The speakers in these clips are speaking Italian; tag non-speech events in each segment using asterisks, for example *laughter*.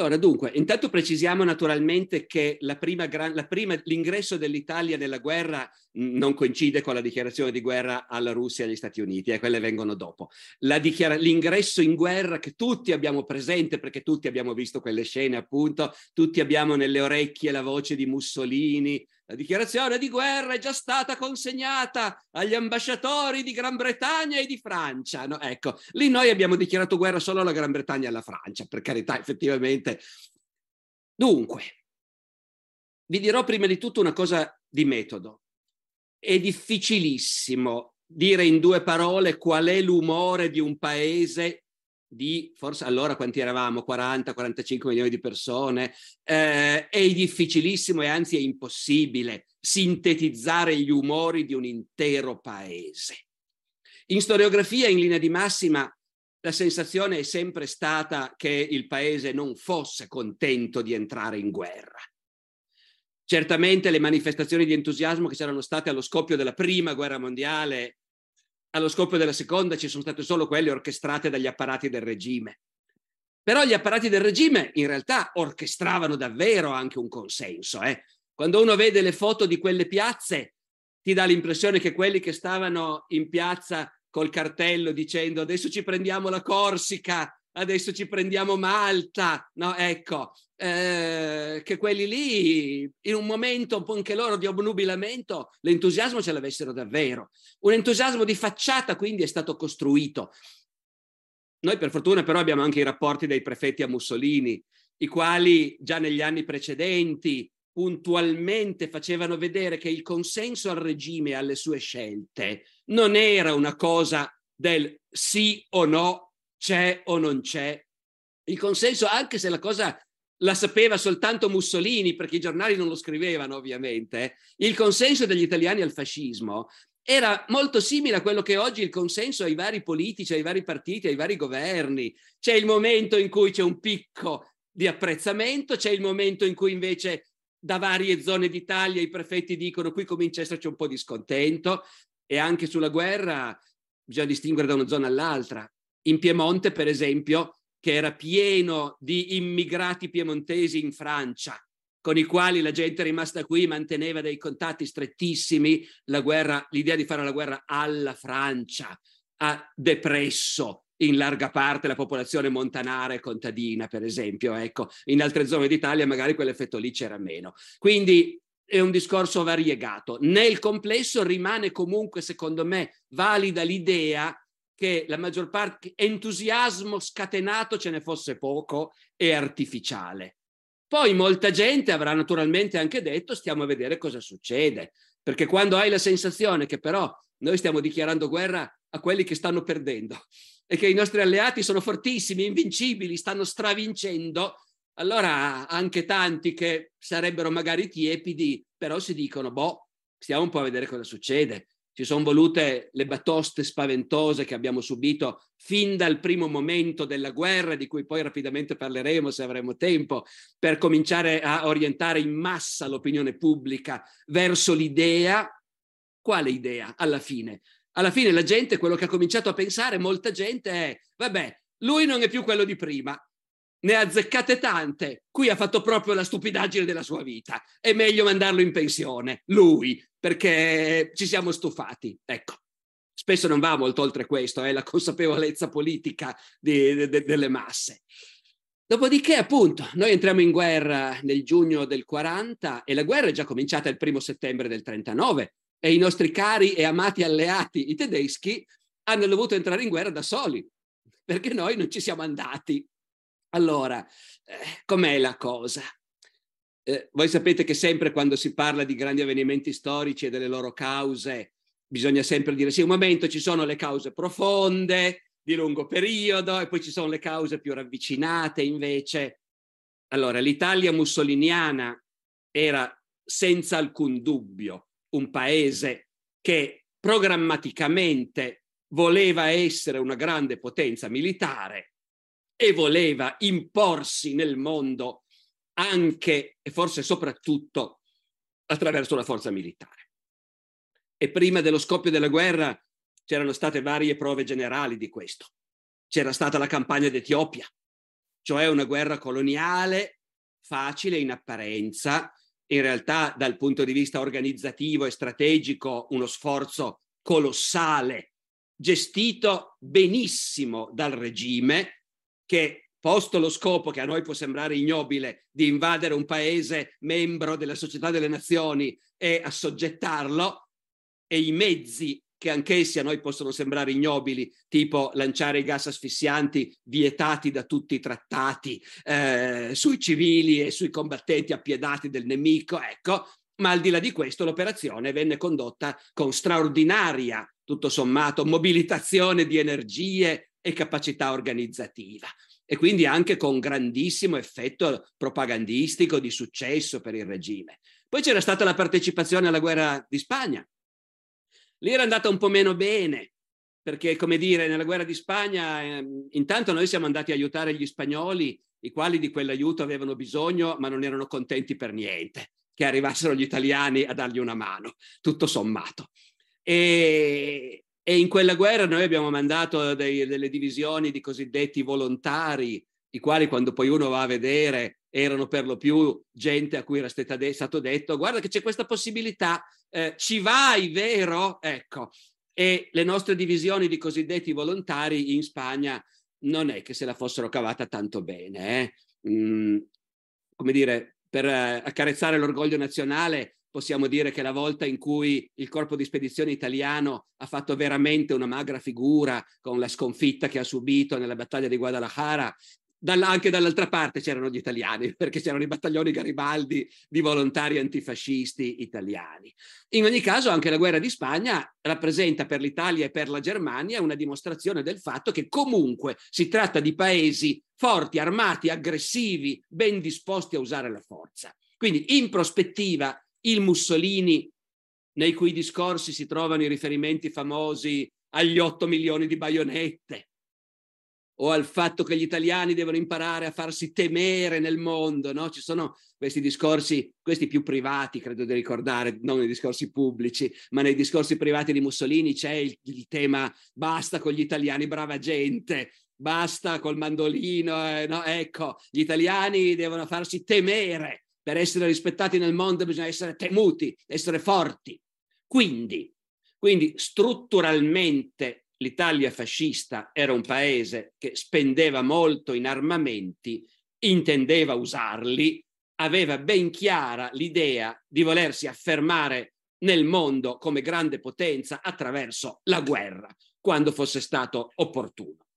Allora, dunque, intanto precisiamo naturalmente che la prima la prima, l'ingresso dell'Italia nella guerra non coincide con la dichiarazione di guerra alla Russia e agli Stati Uniti, eh, quelle vengono dopo. Dichiara- l'ingresso in guerra che tutti abbiamo presente, perché tutti abbiamo visto quelle scene, appunto, tutti abbiamo nelle orecchie la voce di Mussolini, la dichiarazione di guerra è già stata consegnata agli ambasciatori di Gran Bretagna e di Francia. No? Ecco, lì noi abbiamo dichiarato guerra solo alla Gran Bretagna e alla Francia, per carità, effettivamente. Dunque, vi dirò prima di tutto una cosa di metodo. È difficilissimo dire in due parole qual è l'umore di un paese di forse allora quanti eravamo? 40-45 milioni di persone? Eh, è difficilissimo e anzi è impossibile sintetizzare gli umori di un intero paese. In storiografia in linea di massima la sensazione è sempre stata che il paese non fosse contento di entrare in guerra. Certamente le manifestazioni di entusiasmo che c'erano state allo scoppio della prima guerra mondiale allo scoppio della seconda ci sono state solo quelle orchestrate dagli apparati del regime. Però gli apparati del regime in realtà orchestravano davvero anche un consenso. Eh? Quando uno vede le foto di quelle piazze, ti dà l'impressione che quelli che stavano in piazza col cartello dicendo adesso ci prendiamo la Corsica, adesso ci prendiamo Malta, no? Ecco, eh, che quelli lì, in un momento anche loro di obnubilamento, l'entusiasmo ce l'avessero davvero. Un entusiasmo di facciata quindi è stato costruito. Noi per fortuna però abbiamo anche i rapporti dei prefetti a Mussolini, i quali già negli anni precedenti puntualmente facevano vedere che il consenso al regime e alle sue scelte non era una cosa del sì o no c'è o non c'è. Il consenso, anche se la cosa la sapeva soltanto Mussolini, perché i giornali non lo scrivevano ovviamente, il consenso degli italiani al fascismo era molto simile a quello che oggi il consenso ai vari politici, ai vari partiti, ai vari governi. C'è il momento in cui c'è un picco di apprezzamento, c'è il momento in cui invece da varie zone d'Italia i prefetti dicono qui comincia a esserci un po' di scontento e anche sulla guerra bisogna distinguere da una zona all'altra in Piemonte, per esempio, che era pieno di immigrati piemontesi in Francia, con i quali la gente rimasta qui manteneva dei contatti strettissimi, guerra, l'idea di fare la guerra alla Francia ha depresso in larga parte la popolazione montanara e contadina, per esempio. Ecco, in altre zone d'Italia magari quell'effetto lì c'era meno. Quindi è un discorso variegato. Nel complesso rimane comunque, secondo me, valida l'idea che la maggior parte entusiasmo scatenato ce ne fosse poco e artificiale. Poi molta gente avrà naturalmente anche detto stiamo a vedere cosa succede, perché quando hai la sensazione che però noi stiamo dichiarando guerra a quelli che stanno perdendo e che i nostri alleati sono fortissimi, invincibili, stanno stravincendo, allora anche tanti che sarebbero magari tiepidi, però si dicono, boh, stiamo un po' a vedere cosa succede ci sono volute le batoste spaventose che abbiamo subito fin dal primo momento della guerra, di cui poi rapidamente parleremo se avremo tempo, per cominciare a orientare in massa l'opinione pubblica verso l'idea. Quale idea? Alla fine? Alla fine la gente, quello che ha cominciato a pensare, molta gente è, vabbè, lui non è più quello di prima, ne ha azzeccate tante, qui ha fatto proprio la stupidaggine della sua vita, è meglio mandarlo in pensione, lui, perché ci siamo stufati. Ecco, spesso non va molto oltre questo, è eh, la consapevolezza politica di, de, delle masse. Dopodiché, appunto, noi entriamo in guerra nel giugno del 40 e la guerra è già cominciata il primo settembre del 39 e i nostri cari e amati alleati, i tedeschi, hanno dovuto entrare in guerra da soli, perché noi non ci siamo andati. Allora, eh, com'è la cosa? Eh, voi sapete che sempre quando si parla di grandi avvenimenti storici e delle loro cause, bisogna sempre dire sì, un momento ci sono le cause profonde, di lungo periodo e poi ci sono le cause più ravvicinate invece. Allora, l'Italia mussoliniana era senza alcun dubbio un paese che programmaticamente voleva essere una grande potenza militare e voleva imporsi nel mondo anche e forse soprattutto attraverso la forza militare. E prima dello scoppio della guerra c'erano state varie prove generali di questo. C'era stata la campagna d'Etiopia, cioè una guerra coloniale facile in apparenza, in realtà dal punto di vista organizzativo e strategico uno sforzo colossale, gestito benissimo dal regime che posto lo scopo che a noi può sembrare ignobile di invadere un paese membro della Società delle Nazioni e assoggettarlo e i mezzi che anch'essi a noi possono sembrare ignobili, tipo lanciare i gas asfissianti vietati da tutti i trattati eh, sui civili e sui combattenti appiedati del nemico, ecco, ma al di là di questo l'operazione venne condotta con straordinaria, tutto sommato, mobilitazione di energie e capacità organizzativa e quindi anche con grandissimo effetto propagandistico di successo per il regime. Poi c'era stata la partecipazione alla guerra di Spagna, Lì era andata un po' meno bene, perché, come dire, nella guerra di Spagna, eh, intanto noi siamo andati a aiutare gli spagnoli, i quali di quell'aiuto avevano bisogno, ma non erano contenti per niente che arrivassero gli italiani a dargli una mano, tutto sommato. E, e in quella guerra noi abbiamo mandato dei, delle divisioni di cosiddetti volontari, i quali quando poi uno va a vedere erano per lo più gente a cui era stato detto guarda che c'è questa possibilità, eh, ci vai, vero? Ecco, e le nostre divisioni di cosiddetti volontari in Spagna non è che se la fossero cavata tanto bene. Eh? Mm, come dire, per eh, accarezzare l'orgoglio nazionale possiamo dire che la volta in cui il corpo di spedizione italiano ha fatto veramente una magra figura con la sconfitta che ha subito nella battaglia di Guadalajara Dalla, anche dall'altra parte c'erano gli italiani, *laughs* perché c'erano i battaglioni Garibaldi di volontari antifascisti italiani. In ogni caso, anche la guerra di Spagna rappresenta per l'Italia e per la Germania una dimostrazione del fatto che comunque si tratta di paesi forti, armati, aggressivi, ben disposti a usare la forza. Quindi, in prospettiva, il Mussolini, nei cui discorsi si trovano i riferimenti famosi agli 8 milioni di baionette, o al fatto che gli italiani devono imparare a farsi temere nel mondo, no? Ci sono questi discorsi, questi più privati, credo di ricordare, non nei discorsi pubblici, ma nei discorsi privati di Mussolini c'è il, il tema basta con gli italiani, brava gente, basta col mandolino, eh, no? Ecco, gli italiani devono farsi temere, per essere rispettati nel mondo bisogna essere temuti, essere forti. Quindi, quindi strutturalmente l'Italia fascista era un paese che spendeva molto in armamenti, intendeva usarli, aveva ben chiara l'idea di volersi affermare nel mondo come grande potenza attraverso la guerra, quando fosse stato opportuno.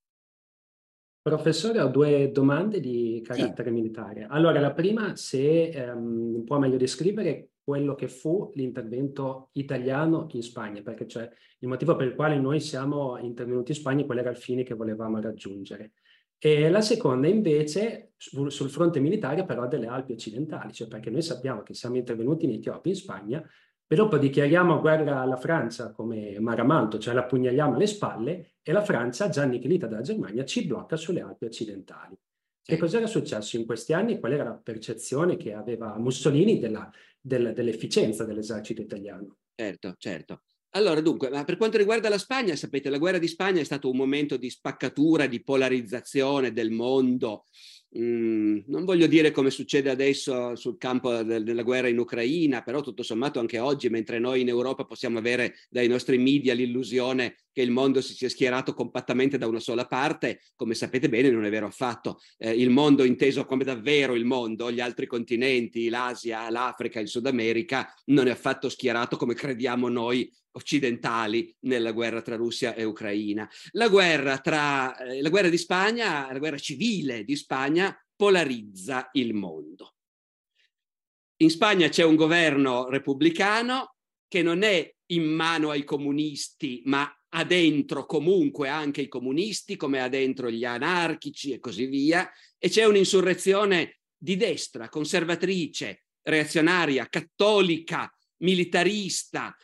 Professore, ho due domande di carattere sì. militare. Allora, la prima, se ehm, può meglio descrivere quello che fu l'intervento italiano in Spagna, perché cioè il motivo per il quale noi siamo intervenuti in Spagna, qual era il fine che volevamo raggiungere. E la seconda invece sul, sul fronte militare però delle Alpi occidentali, cioè perché noi sappiamo che siamo intervenuti in Etiopia, in Spagna, e dopo dichiariamo guerra alla Francia come Maramalto, cioè la pugnaliamo alle spalle, e la Francia, già annichilita dalla Germania, ci blocca sulle Alpi occidentali. Che cosa era successo in questi anni? Qual era la percezione che aveva Mussolini della, del, dell'efficienza dell'esercito italiano? Certo, certo. Allora, dunque, per quanto riguarda la Spagna, sapete, la guerra di Spagna è stato un momento di spaccatura, di polarizzazione del mondo Mm, non voglio dire come succede adesso sul campo del, della guerra in Ucraina, però tutto sommato anche oggi, mentre noi in Europa possiamo avere dai nostri media l'illusione che il mondo si sia schierato compattamente da una sola parte, come sapete bene non è vero affatto. Eh, il mondo inteso come davvero il mondo, gli altri continenti, l'Asia, l'Africa, il Sud America, non è affatto schierato come crediamo noi occidentali nella guerra tra Russia e Ucraina. La guerra, tra, eh, la guerra di Spagna, la guerra civile di Spagna polarizza il mondo. In Spagna c'è un governo repubblicano che non è in mano ai comunisti, ma ha dentro comunque anche i comunisti, come ha dentro gli anarchici e così via, e c'è un'insurrezione di destra, conservatrice, reazionaria, cattolica, militarista,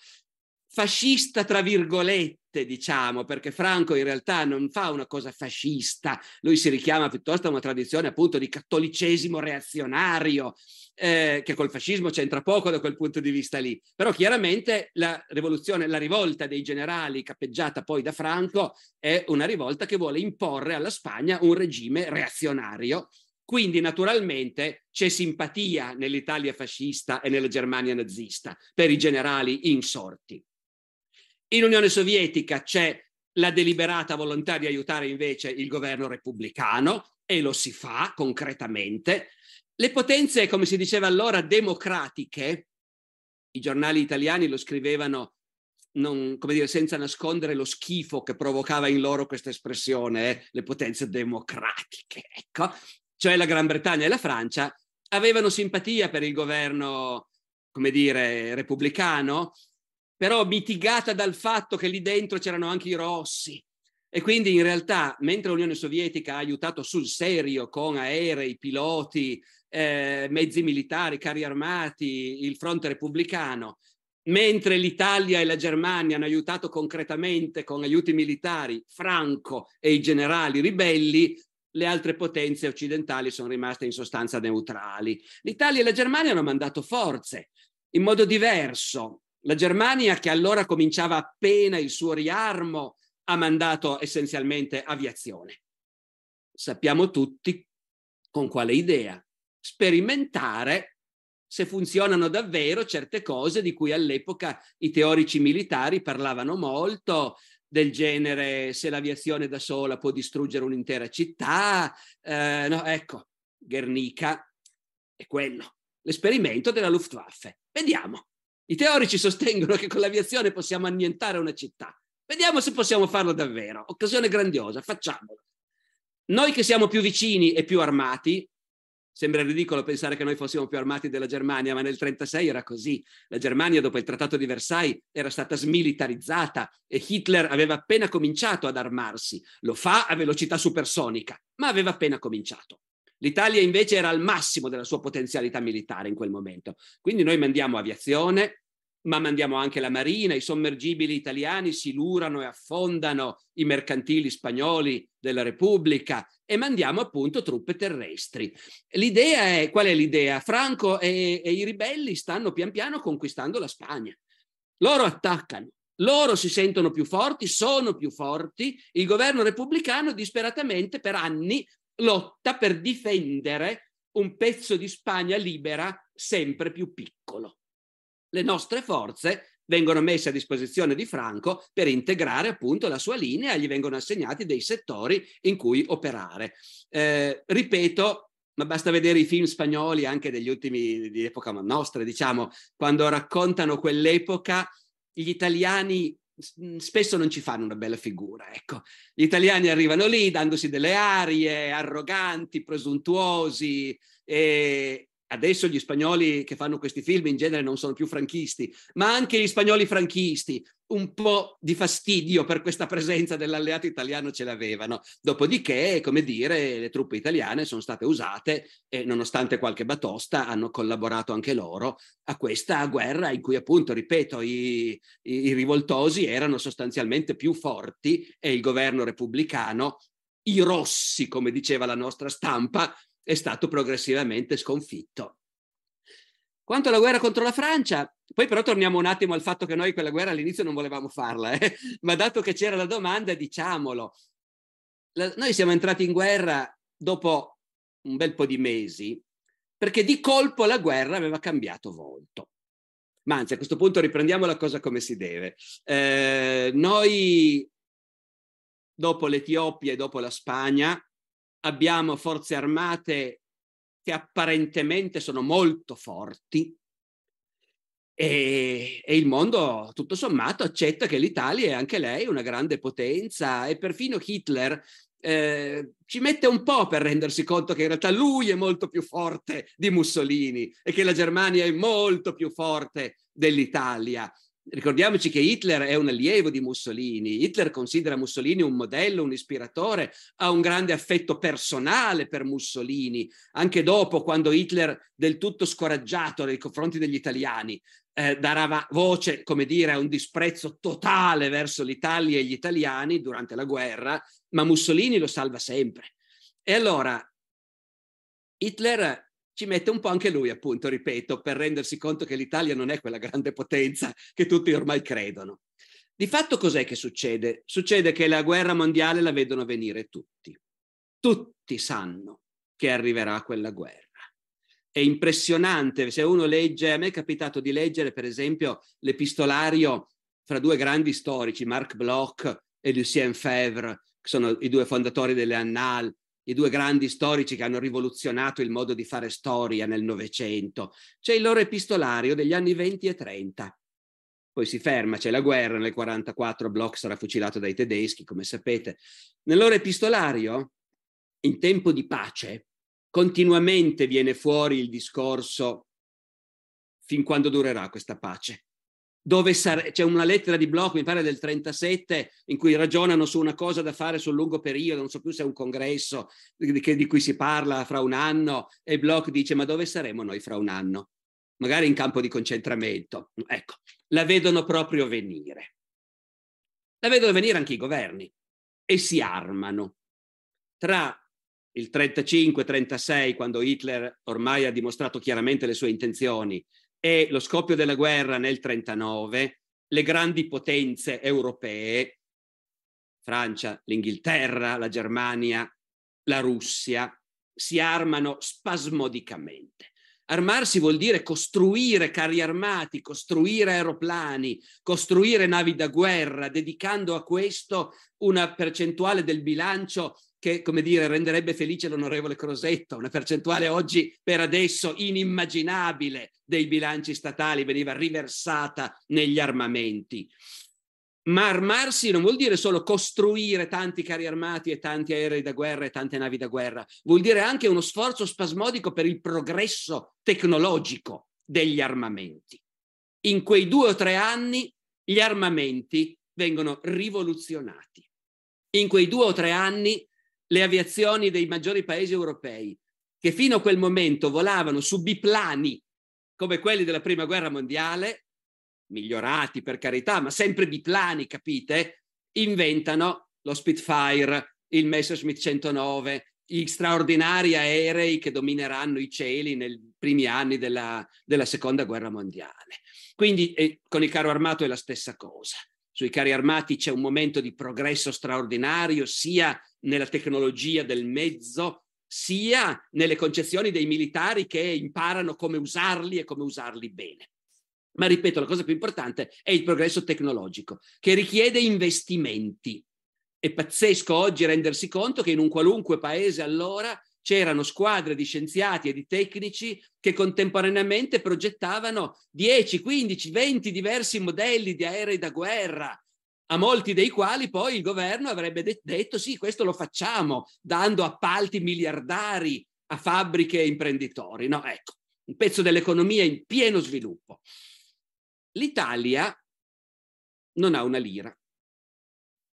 fascista tra virgolette, diciamo, perché Franco in realtà non fa una cosa fascista, lui si richiama piuttosto a una tradizione appunto di cattolicesimo reazionario, eh, che col fascismo c'entra poco da quel punto di vista lì. Però chiaramente la rivoluzione, la rivolta dei generali cappeggiata poi da Franco è una rivolta che vuole imporre alla Spagna un regime reazionario quindi naturalmente c'è simpatia nell'Italia fascista e nella Germania nazista per i generali insorti. In Unione Sovietica c'è la deliberata volontà di aiutare invece il governo repubblicano e lo si fa concretamente. Le potenze, come si diceva allora, democratiche, i giornali italiani lo scrivevano non, come dire, senza nascondere lo schifo che provocava in loro questa espressione, eh, le potenze democratiche, ecco, cioè la Gran Bretagna e la Francia, avevano simpatia per il governo, come dire, repubblicano però mitigata dal fatto che lì dentro c'erano anche i rossi. E quindi in realtà, mentre l'Unione Sovietica ha aiutato sul serio con aerei, piloti, eh, mezzi militari, carri armati, il fronte repubblicano, mentre l'Italia e la Germania hanno aiutato concretamente con aiuti militari Franco e i generali ribelli, le altre potenze occidentali sono rimaste in sostanza neutrali. L'Italia e la Germania hanno mandato forze in modo diverso, la Germania, che allora cominciava appena il suo riarmo, ha mandato essenzialmente aviazione. Sappiamo tutti con quale idea. Sperimentare se funzionano davvero certe cose di cui all'epoca i teorici militari parlavano molto, del genere se l'aviazione da sola può distruggere un'intera città. Eh, no, ecco, Guernica è quello, l'esperimento della Luftwaffe. Vediamo. I teorici sostengono che con l'aviazione possiamo annientare una città. Vediamo se possiamo farlo davvero. Occasione grandiosa, facciamolo. Noi che siamo più vicini e più armati, sembra ridicolo pensare che noi fossimo più armati della Germania, ma nel 1936 era così. La Germania dopo il Trattato di Versailles era stata smilitarizzata e Hitler aveva appena cominciato ad armarsi. Lo fa a velocità supersonica, ma aveva appena cominciato. L'Italia invece era al massimo della sua potenzialità militare in quel momento. Quindi noi mandiamo aviazione, ma mandiamo anche la marina, i sommergibili italiani si lurano e affondano i mercantili spagnoli della Repubblica e mandiamo appunto truppe terrestri. L'idea è, qual è l'idea? Franco e, e i ribelli stanno pian piano conquistando la Spagna. Loro attaccano, loro si sentono più forti, sono più forti, il governo repubblicano disperatamente per anni lotta per difendere un pezzo di Spagna libera sempre più piccolo. Le nostre forze vengono messe a disposizione di Franco per integrare appunto la sua linea e gli vengono assegnati dei settori in cui operare. Eh, ripeto, ma basta vedere i film spagnoli anche degli ultimi di epoca nostra, diciamo, quando raccontano quell'epoca, gli italiani spesso non ci fanno una bella figura. Ecco. Gli italiani arrivano lì dandosi delle arie arroganti, presuntuosi e, adesso gli spagnoli che fanno questi film in genere non sono più franchisti, ma anche gli spagnoli franchisti un po' di fastidio per questa presenza dell'alleato italiano ce l'avevano. Dopodiché, come dire, le truppe italiane sono state usate e nonostante qualche batosta hanno collaborato anche loro a questa guerra in cui appunto, ripeto, i, i, rivoltosi erano sostanzialmente più forti e il governo repubblicano i rossi, come diceva la nostra stampa, è stato progressivamente sconfitto. Quanto alla guerra contro la Francia, poi però torniamo un attimo al fatto che noi quella guerra all'inizio non volevamo farla, eh? ma dato che c'era la domanda, diciamolo. La, noi siamo entrati in guerra dopo un bel po' di mesi, perché di colpo la guerra aveva cambiato volto. Ma anzi, a questo punto riprendiamo la cosa come si deve. Eh, noi, dopo l'Etiopia e dopo la Spagna, abbiamo forze armate che apparentemente sono molto forti e, e, il mondo tutto sommato accetta che l'Italia è anche lei una grande potenza e perfino Hitler eh, ci mette un po' per rendersi conto che in realtà lui è molto più forte di Mussolini e che la Germania è molto più forte dell'Italia. Ricordiamoci che Hitler è un allievo di Mussolini, Hitler considera Mussolini un modello, un ispiratore, ha un grande affetto personale per Mussolini, anche dopo quando Hitler del tutto scoraggiato nei confronti degli italiani eh, dava voce, come dire, a un disprezzo totale verso l'Italia e gli italiani durante la guerra, ma Mussolini lo salva sempre. E allora Hitler ci mette un po' anche lui, appunto, ripeto, per rendersi conto che l'Italia non è quella grande potenza che tutti ormai credono. Di fatto cos'è che succede? Succede che la guerra mondiale la vedono venire tutti. Tutti sanno che arriverà quella guerra. È impressionante, se uno legge, a me è capitato di leggere per esempio l'epistolario fra due grandi storici, Marc Bloch e Lucien Febvre, che sono i due fondatori delle Annales, i due grandi storici che hanno rivoluzionato il modo di fare storia nel Novecento. C'è il loro epistolario degli anni 20 e 30. Poi si ferma, c'è la guerra, nel 44 Bloch sarà fucilato dai tedeschi, come sapete. Nel loro epistolario, in tempo di pace, continuamente viene fuori il discorso fin quando durerà questa pace dove sare- c'è una lettera di Bloch, mi pare del 37, in cui ragionano su una cosa da fare sul lungo periodo, non so più se è un congresso di, di cui si parla fra un anno, e Bloch dice ma dove saremo noi fra un anno? Magari in campo di concentramento. Ecco, la vedono proprio venire. La vedono venire anche i governi e si armano. Tra il 35-36, quando Hitler ormai ha dimostrato chiaramente le sue intenzioni, e lo scoppio della guerra nel 1939, le grandi potenze europee, Francia, l'Inghilterra, la Germania, la Russia, si armano spasmodicamente. Armarsi vuol dire costruire carri armati, costruire aeroplani, costruire navi da guerra, dedicando a questo una percentuale del bilancio che, come dire, renderebbe felice l'onorevole Crosetto, una percentuale oggi per adesso inimmaginabile dei bilanci statali veniva riversata negli armamenti. Ma armarsi non vuol dire solo costruire tanti carri armati e tanti aerei da guerra e tante navi da guerra, vuol dire anche uno sforzo spasmodico per il progresso tecnologico degli armamenti. In quei due o tre anni gli armamenti vengono rivoluzionati. In quei due o tre anni le aviazioni dei maggiori paesi europei, che fino a quel momento volavano su biplani come quelli della Prima Guerra Mondiale, migliorati per carità, ma sempre biplani, capite? Inventano lo Spitfire, il Messerschmitt 109, gli straordinari aerei che domineranno i cieli nei primi anni della, della Seconda Guerra Mondiale. Quindi eh, con il carro armato è la stessa cosa. Sui carri armati c'è un momento di progresso straordinario, sia nella tecnologia del mezzo, sia nelle concezioni dei militari che imparano come usarli e come usarli bene. Ma ripeto, la cosa più importante è il progresso tecnologico, che richiede investimenti. È pazzesco oggi rendersi conto che in un qualunque paese allora c'erano squadre di scienziati e di tecnici che contemporaneamente progettavano 10, 15, 20 diversi modelli di aerei da guerra, a molti dei quali poi il governo avrebbe de- detto sì, questo lo facciamo, dando appalti miliardari a fabbriche e imprenditori. No, ecco, un pezzo dell'economia in pieno sviluppo. L'Italia non ha una lira.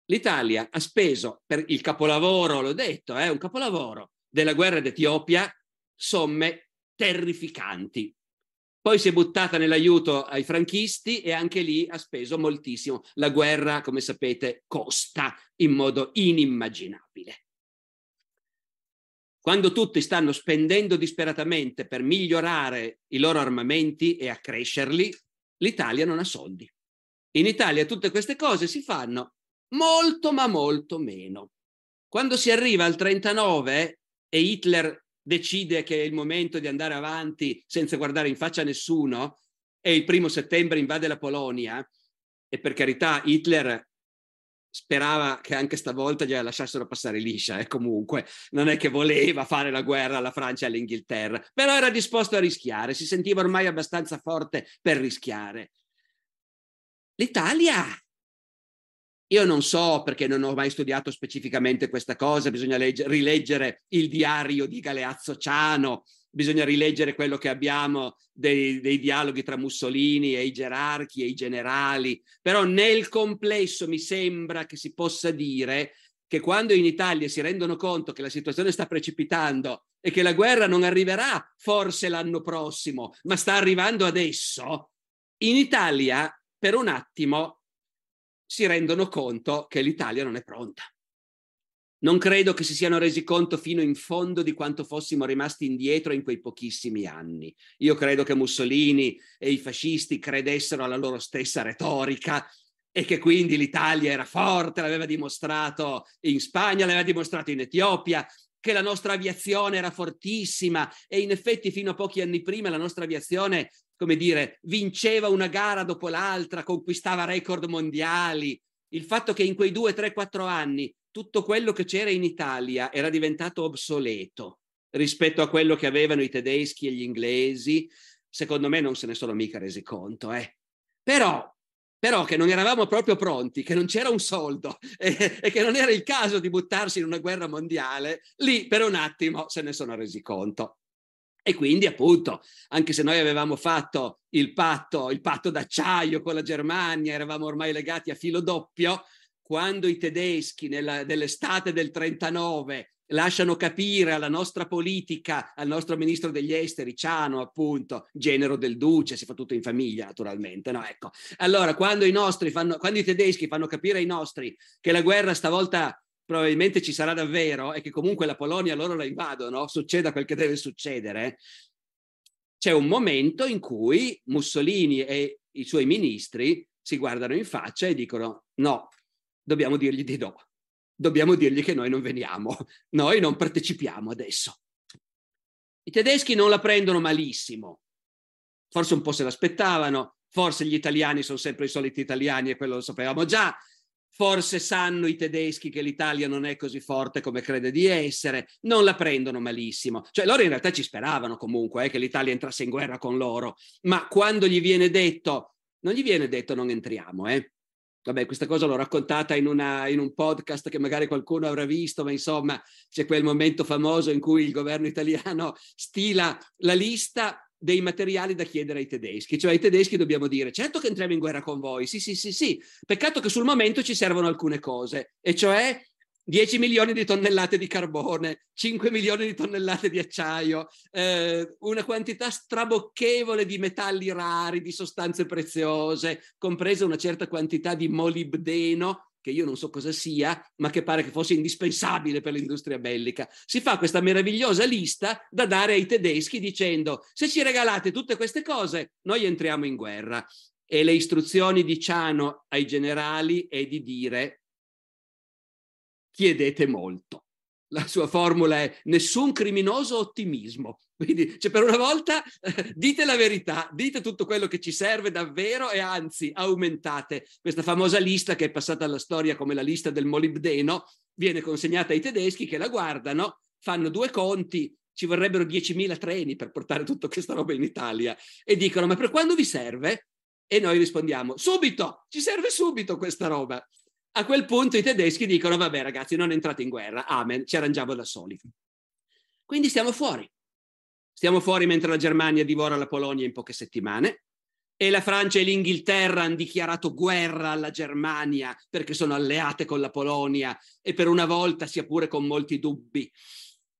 L'Italia ha speso per il capolavoro, l'ho detto, è eh, un capolavoro della guerra d'Etiopia, somme terrificanti. Poi si è buttata nell'aiuto ai franchisti e anche lì ha speso moltissimo. La guerra, come sapete, costa in modo inimmaginabile. Quando tutti stanno spendendo disperatamente per migliorare i loro armamenti e accrescerli, l'Italia non ha soldi. In Italia tutte queste cose si fanno molto ma molto meno. Quando si arriva al 39 e Hitler decide che è il momento di andare avanti senza guardare in faccia a nessuno e il primo settembre invade la Polonia, e per carità Hitler sperava che anche stavolta gliela lasciassero passare liscia e eh, comunque non è che voleva fare la guerra alla Francia e all'Inghilterra, però era disposto a rischiare, si sentiva ormai abbastanza forte per rischiare. L'Italia io non so perché non ho mai studiato specificamente questa cosa, bisogna legge, rileggere il diario di Galeazzo Ciano, bisogna rileggere quello che abbiamo dei, dei, dialoghi tra Mussolini e i gerarchi e i generali, però nel complesso mi sembra che si possa dire che quando in Italia si rendono conto che la situazione sta precipitando e che la guerra non arriverà forse l'anno prossimo, ma sta arrivando adesso, in Italia per un attimo si rendono conto che l'Italia non è pronta. Non credo che si siano resi conto fino in fondo di quanto fossimo rimasti indietro in quei pochissimi anni. Io credo che Mussolini e i fascisti credessero alla loro stessa retorica e che quindi l'Italia era forte, l'aveva dimostrato in Spagna, l'aveva dimostrato in Etiopia, che la nostra aviazione era fortissima e in effetti fino a pochi anni prima la nostra aviazione come dire, vinceva una gara dopo l'altra, conquistava record mondiali. Il fatto che in quei due, tre, quattro anni tutto quello che c'era in Italia era diventato obsoleto rispetto a quello che avevano i tedeschi e gli inglesi, secondo me non se ne sono mica resi conto. Eh. Però, però che non eravamo proprio pronti, che non c'era un soldo *laughs* e, e, che non era il caso di buttarsi in una guerra mondiale, lì per un attimo se ne sono resi conto. E quindi, appunto, anche se noi avevamo fatto il patto, il patto d'acciaio con la Germania, eravamo ormai legati a filo doppio, quando i tedeschi nella, nell'estate del 39 lasciano capire alla nostra politica, al nostro ministro degli esteri, Ciano, appunto, genero del duce, si fa tutto in famiglia naturalmente, no? Ecco. Allora, quando i, nostri fanno, quando i tedeschi fanno capire ai nostri che la guerra stavolta probabilmente ci sarà davvero e che comunque la Polonia loro la invadono, succeda quel che deve succedere, c'è un momento in cui Mussolini e i suoi ministri si guardano in faccia e dicono no, dobbiamo dirgli di no, dobbiamo dirgli che noi non veniamo, noi non partecipiamo adesso. I tedeschi non la prendono malissimo, forse un po' se l'aspettavano, forse gli italiani sono sempre i soliti italiani e quello lo sapevamo già, Forse sanno i tedeschi che l'Italia non è così forte come crede di essere, non la prendono malissimo. Cioè loro in realtà ci speravano comunque eh, che l'Italia entrasse in guerra con loro, ma quando gli viene detto, non gli viene detto non entriamo, eh. Vabbè, questa cosa l'ho raccontata in, una, in, un podcast che magari qualcuno avrà visto, ma insomma c'è quel momento famoso in cui il governo italiano stila la lista dei materiali da chiedere ai tedeschi, cioè ai tedeschi dobbiamo dire certo che entriamo in guerra con voi, sì sì sì sì, peccato che sul momento ci servono alcune cose, e cioè 10 milioni di tonnellate di carbone, 5 milioni di tonnellate di acciaio, eh, una quantità strabocchevole di metalli rari, di sostanze preziose, compresa una certa quantità di molibdeno, che io non so cosa sia, ma che pare che fosse indispensabile per l'industria bellica. Si fa questa meravigliosa lista da dare ai tedeschi dicendo se ci regalate tutte queste cose, noi entriamo in guerra. E le istruzioni di Ciano ai generali è di dire chiedete molto la sua formula è nessun criminoso ottimismo. Quindi, cioè, per una volta *laughs* dite la verità, dite tutto quello che ci serve davvero e anzi aumentate questa famosa lista che è passata alla storia come la lista del molibdeno, viene consegnata ai tedeschi che la guardano, fanno due conti, ci vorrebbero 10.000 treni per portare tutta questa roba in Italia e dicono ma per quando vi serve? E noi rispondiamo subito, ci serve subito questa roba. A quel punto i tedeschi dicono, vabbè ragazzi, non entrate in guerra, amen, ci arrangiamo da soli. Quindi stiamo fuori. Stiamo fuori mentre la Germania divora la Polonia in poche settimane e la Francia e l'Inghilterra hanno dichiarato guerra alla Germania perché sono alleate con la Polonia e per una volta, sia pure con molti dubbi,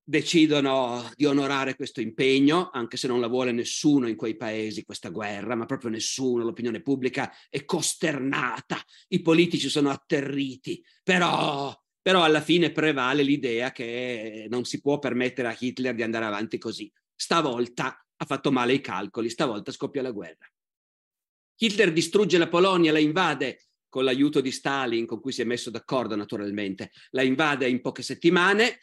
decidono di onorare questo impegno, anche se non la vuole nessuno in quei paesi questa guerra, ma proprio nessuno, l'opinione pubblica è costernata, i politici sono atterriti, però, però alla fine prevale l'idea che non si può permettere a Hitler di andare avanti così. Stavolta ha fatto male i calcoli, stavolta scoppia la guerra. Hitler distrugge la Polonia, la invade con l'aiuto di Stalin, con cui si è messo d'accordo naturalmente, la invade in poche settimane,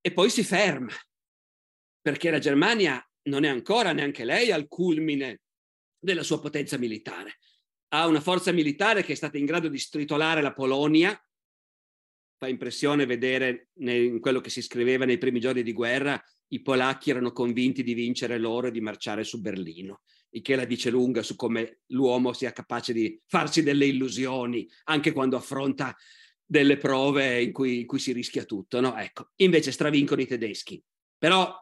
e poi si ferma. perché la Germania non è ancora neanche lei al culmine della sua potenza militare. Ha una forza militare che è stata in grado di stritolare la Polonia. Fa impressione vedere in quello che si scriveva nei primi giorni di guerra, i polacchi erano convinti di vincere loro e di marciare su Berlino, il che la dice lunga su come l'uomo sia capace di farsi delle illusioni anche quando affronta delle prove in cui, in cui si rischia tutto. No? Ecco, invece stravincono i tedeschi. Però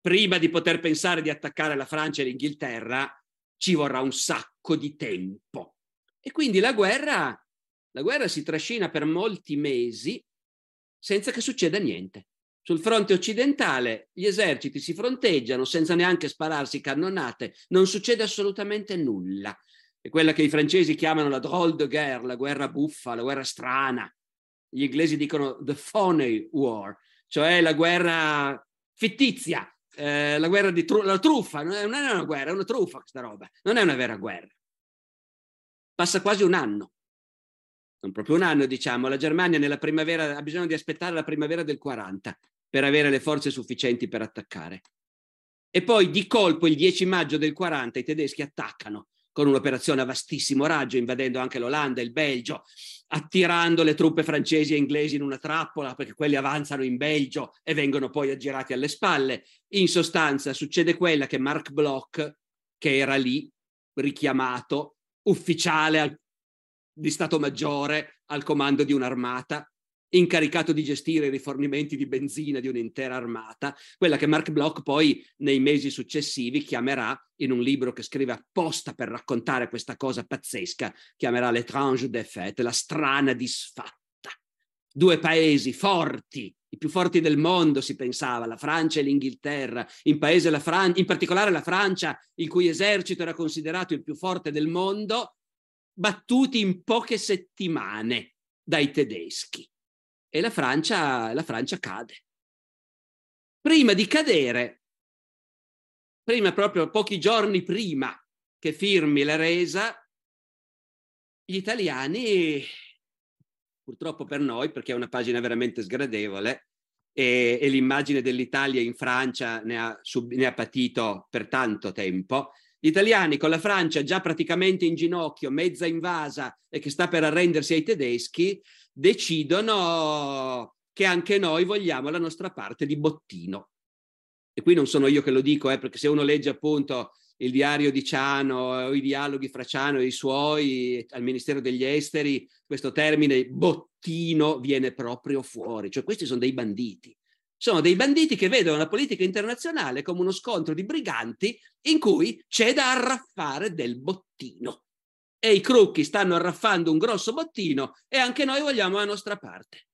prima di poter pensare di attaccare la Francia e l'Inghilterra ci vorrà un sacco di tempo. E quindi la guerra, la guerra si trascina per molti mesi senza che succeda niente. Sul fronte occidentale gli eserciti si fronteggiano senza neanche spararsi cannonate, non succede assolutamente nulla. È quella che i francesi chiamano la drôle de guerre, la guerra buffa, la guerra strana. Gli inglesi dicono the phony war, cioè la guerra fittizia, eh, la guerra di tru- la truffa, non è, una guerra, è una truffa questa roba, non è una vera guerra. Passa quasi un anno, non proprio un anno diciamo, la Germania nella primavera ha bisogno di aspettare la primavera del 40 per avere le forze sufficienti per attaccare. E poi di colpo il 10 maggio del 40 i tedeschi attaccano con un'operazione a vastissimo raggio, invadendo anche l'Olanda e il Belgio, attirando le truppe francesi e inglesi in una trappola perché quelli avanzano in Belgio e vengono poi aggirati alle spalle. In sostanza succede quella che Mark Bloch, che era lì richiamato, ufficiale di Stato Maggiore al comando di un'armata, incaricato di gestire i rifornimenti di benzina di un'intera armata, quella che Mark Bloch poi nei mesi successivi chiamerà, in un libro che scrive apposta per raccontare questa cosa pazzesca, chiamerà L'étrange défaite, la strana disfatta. Due paesi forti, i più forti del mondo si pensava, la Francia e l'Inghilterra, in, la Fran- in particolare la Francia, il cui esercito era considerato il più forte del mondo, battuti in poche settimane dai tedeschi e la Francia, la Francia cade. Prima di cadere, prima proprio pochi giorni prima che firmi la resa, gli italiani, purtroppo per noi, perché è una pagina veramente sgradevole, e, e l'immagine dell'Italia in Francia ne ha, sub, ne ha patito per tanto tempo, gli italiani con la Francia già praticamente in ginocchio, mezza invasa e che sta per arrendersi ai tedeschi, decidono che anche noi vogliamo la nostra parte di bottino. E qui non sono io che lo dico, eh, perché se uno legge appunto il diario di Ciano o i dialoghi fra Ciano e i suoi al Ministero degli Esteri, questo termine bottino viene proprio fuori. Cioè questi sono dei banditi. Sono dei banditi che vedono la politica internazionale come uno scontro di briganti in cui c'è da arraffare del bottino e i crucchi stanno arraffando un grosso bottino e anche noi vogliamo la nostra parte.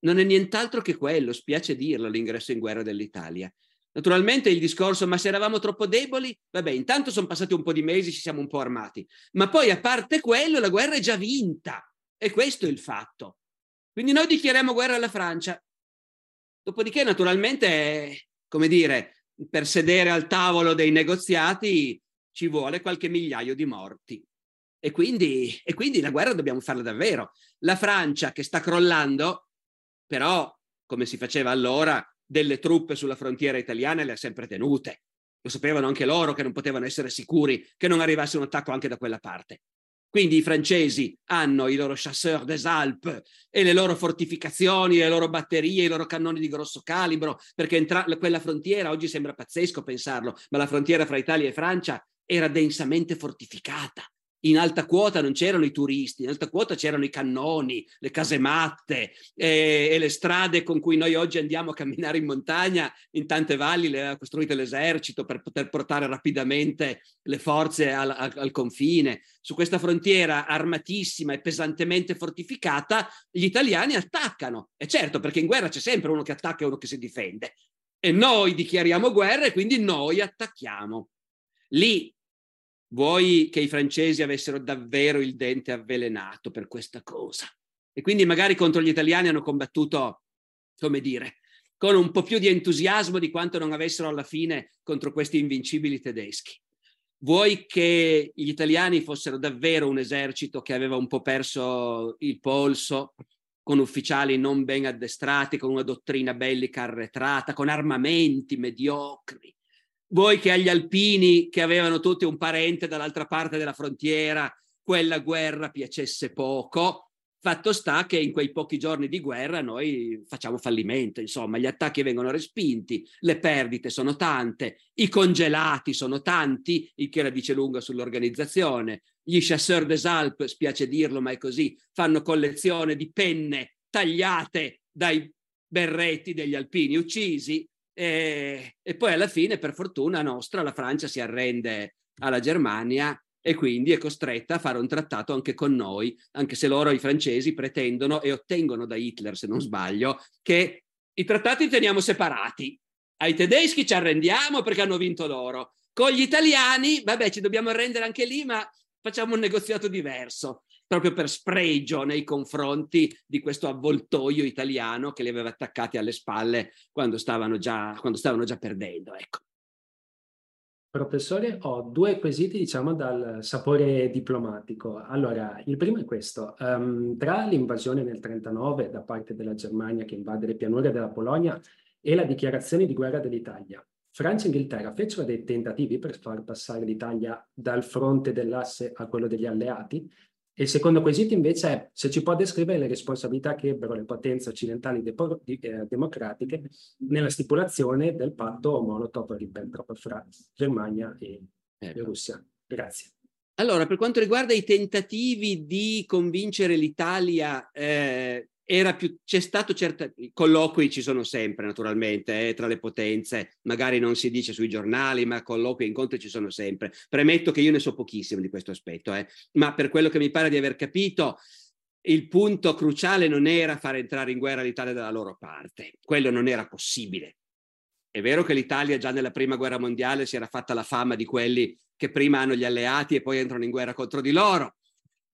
Non è nient'altro che quello, spiace dirlo, l'ingresso in guerra dell'Italia. Naturalmente il discorso, ma se eravamo troppo deboli, vabbè, intanto sono passati un po' di mesi, ci siamo un po' armati, ma poi a parte quello la guerra è già vinta e questo è il fatto. Quindi noi dichiariamo guerra alla Francia. Dopodiché, naturalmente, come dire, per sedere al tavolo dei negoziati ci vuole qualche migliaio di morti. E quindi, e quindi la guerra dobbiamo farla davvero. La Francia che sta crollando, però, come si faceva allora, delle truppe sulla frontiera italiana le ha sempre tenute. Lo sapevano anche loro che non potevano essere sicuri che non arrivasse un attacco anche da quella parte. Quindi i francesi hanno i loro chasseurs des Alpes e le loro fortificazioni, le loro batterie, i loro cannoni di grosso calibro, perché entra- quella frontiera, oggi sembra pazzesco pensarlo, ma la frontiera fra Italia e Francia era densamente fortificata in alta quota non c'erano i turisti, in alta quota c'erano i cannoni, le casematte e, e, le strade con cui noi oggi andiamo a camminare in montagna, in tante valli le ha costruite l'esercito per poter portare rapidamente le forze al, al, al confine. Su questa frontiera armatissima e pesantemente fortificata, gli italiani attaccano. E certo, perché in guerra c'è sempre uno che attacca e uno che si difende. E noi dichiariamo guerra e quindi noi attacchiamo. Lì vuoi che i francesi avessero davvero il dente avvelenato per questa cosa. E quindi magari contro gli italiani hanno combattuto, come dire, con un po' più di entusiasmo di quanto non avessero alla fine contro questi invincibili tedeschi. Vuoi che gli italiani fossero davvero un esercito che aveva un po' perso il polso con ufficiali non ben addestrati, con una dottrina bellica arretrata, con armamenti mediocri. Voi che agli alpini, che avevano tutti un parente dall'altra parte della frontiera, quella guerra piacesse poco, fatto sta che in quei pochi giorni di guerra noi facciamo fallimento, insomma, gli attacchi vengono respinti, le perdite sono tante, i congelati sono tanti, il che la dice lunga sull'organizzazione, gli chasseurs des Alpes, spiace dirlo, ma è così, fanno collezione di penne tagliate dai berretti degli alpini uccisi e, e poi alla fine, per fortuna nostra, la Francia si arrende alla Germania e quindi è costretta a fare un trattato anche con noi, anche se loro, i francesi, pretendono e ottengono da Hitler, se non sbaglio, che i trattati li teniamo separati. Ai tedeschi ci arrendiamo perché hanno vinto loro. Con gli italiani, vabbè, ci dobbiamo arrendere anche lì, ma facciamo un negoziato diverso, proprio per spregio nei confronti di questo avvoltoio italiano che li aveva attaccati alle spalle quando stavano già, quando stavano già perdendo. Ecco. Professore, ho due quesiti, diciamo, dal sapore diplomatico. Allora, il primo è questo. Um, tra l'invasione nel 1939 da parte della Germania che invade le pianure della Polonia e la dichiarazione di guerra dell'Italia, Francia e Inghilterra fecero dei tentativi per far passare l'Italia dal fronte dell'asse a quello degli alleati. E il secondo quesito invece è se ci può descrivere le responsabilità che ebbero le potenze occidentali de- di, eh, democratiche nella stipulazione del patto Molotov-Ribbentrop fra Germania e, ecco. e Russia. Grazie. Allora, per quanto riguarda i tentativi di convincere l'Italia eh, più, c'è stato certo, colloqui ci sono sempre naturalmente eh, tra le potenze, magari non si dice sui giornali, ma colloqui e incontri ci sono sempre. Premetto che io ne so pochissimo di questo aspetto, eh, ma per quello che mi pare di aver capito, il punto cruciale non era far entrare in guerra l'Italia dalla loro parte, quello non era possibile. È vero che l'Italia già nella prima guerra mondiale si era fatta la fama di quelli che prima hanno gli alleati e poi entrano in guerra contro di loro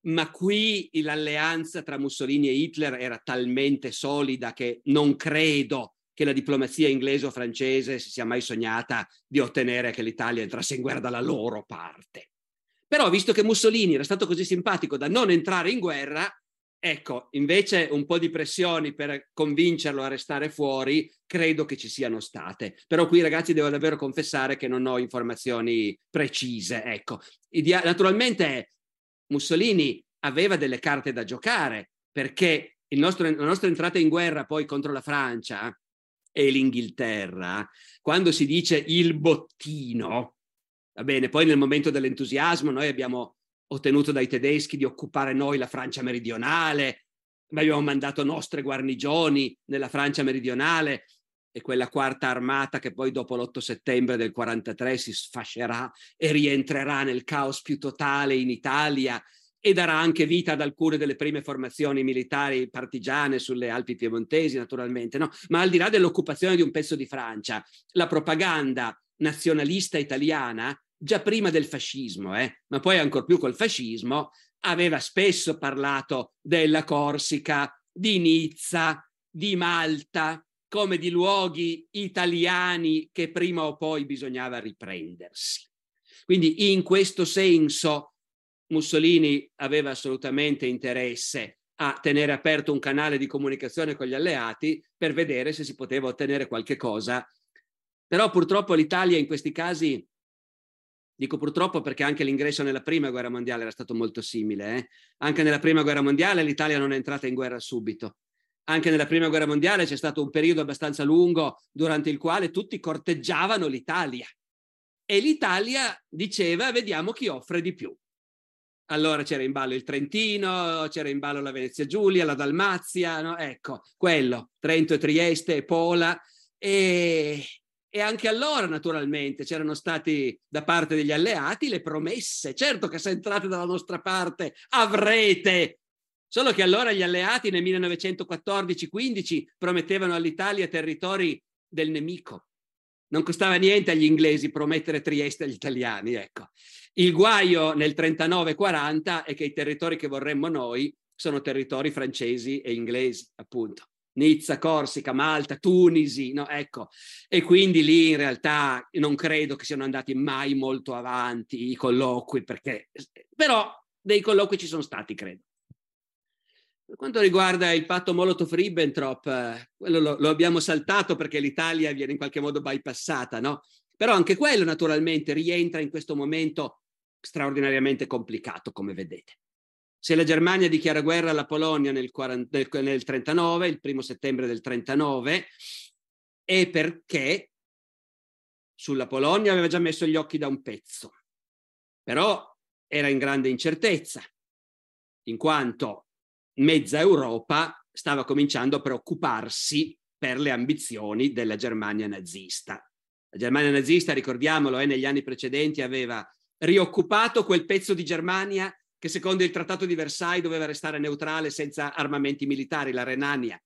ma qui l'alleanza tra Mussolini e Hitler era talmente solida che non credo che la diplomazia inglese o francese si sia mai sognata di ottenere che l'Italia entrasse in guerra dalla loro parte. Però, visto che Mussolini era stato così simpatico da non entrare in guerra, ecco, invece un po' di pressioni per convincerlo a restare fuori, credo che ci siano state. Però qui, ragazzi, devo davvero confessare che non ho informazioni precise. Ecco, naturalmente Mussolini aveva delle carte da giocare perché nostro, la nostra entrata in guerra poi contro la Francia e l'Inghilterra, quando si dice il bottino, va bene, poi nel momento dell'entusiasmo noi abbiamo ottenuto dai tedeschi di occupare noi la Francia meridionale, abbiamo mandato nostre guarnigioni nella Francia meridionale e quella quarta armata che poi dopo l'8 settembre del 43 si sfascerà e rientrerà nel caos più totale in Italia e darà anche vita ad alcune delle prime formazioni militari partigiane sulle Alpi piemontesi, naturalmente, no? Ma al di là dell'occupazione di un pezzo di Francia, la propaganda nazionalista italiana, già prima del fascismo, eh, ma poi ancor più col fascismo, aveva spesso parlato della Corsica, di Nizza, di Malta, come di luoghi italiani che prima o poi bisognava riprendersi. Quindi in questo senso Mussolini aveva assolutamente interesse a tenere aperto un canale di comunicazione con gli alleati per vedere se si poteva ottenere qualche cosa. Però purtroppo l'Italia in questi casi, dico purtroppo perché anche l'ingresso nella prima guerra mondiale era stato molto simile, eh? anche nella prima guerra mondiale l'Italia non è entrata in guerra subito anche nella prima guerra mondiale c'è stato un periodo abbastanza lungo durante il quale tutti corteggiavano l'Italia e l'Italia diceva vediamo chi offre di più. Allora c'era in ballo il Trentino, c'era in ballo la Venezia Giulia, la Dalmazia, no? ecco, quello, Trento e Trieste e Pola. E, e anche allora, naturalmente, c'erano stati da parte degli alleati le promesse. Certo che se entrate dalla nostra parte avrete Solo che allora gli alleati nel 1914-15 promettevano all'Italia territori del nemico. Non costava niente agli inglesi promettere Trieste agli italiani. Ecco. Il guaio nel 39-40 è che i territori che vorremmo noi sono territori francesi e inglesi, appunto. Nizza, Corsica, Malta, Tunisi, no? ecco. E quindi lì in realtà non credo che siano andati mai molto avanti i colloqui, perché però dei colloqui ci sono stati, credo. Per quanto riguarda il patto Molotov-Ribbentrop, eh, quello lo, lo, abbiamo saltato perché l'Italia viene in qualche modo bypassata, no? Però anche quello naturalmente rientra in questo momento straordinariamente complicato, come vedete. Se la Germania dichiara guerra alla Polonia nel, 40, nel, nel 39, il primo settembre del 39, è perché sulla Polonia aveva già messo gli occhi da un pezzo, però era in grande incertezza, in quanto mezza Europa stava cominciando a preoccuparsi per le ambizioni della Germania nazista. La Germania nazista, ricordiamolo, eh, negli anni precedenti aveva rioccupato quel pezzo di Germania che secondo il Trattato di Versailles doveva restare neutrale senza armamenti militari, la Renania.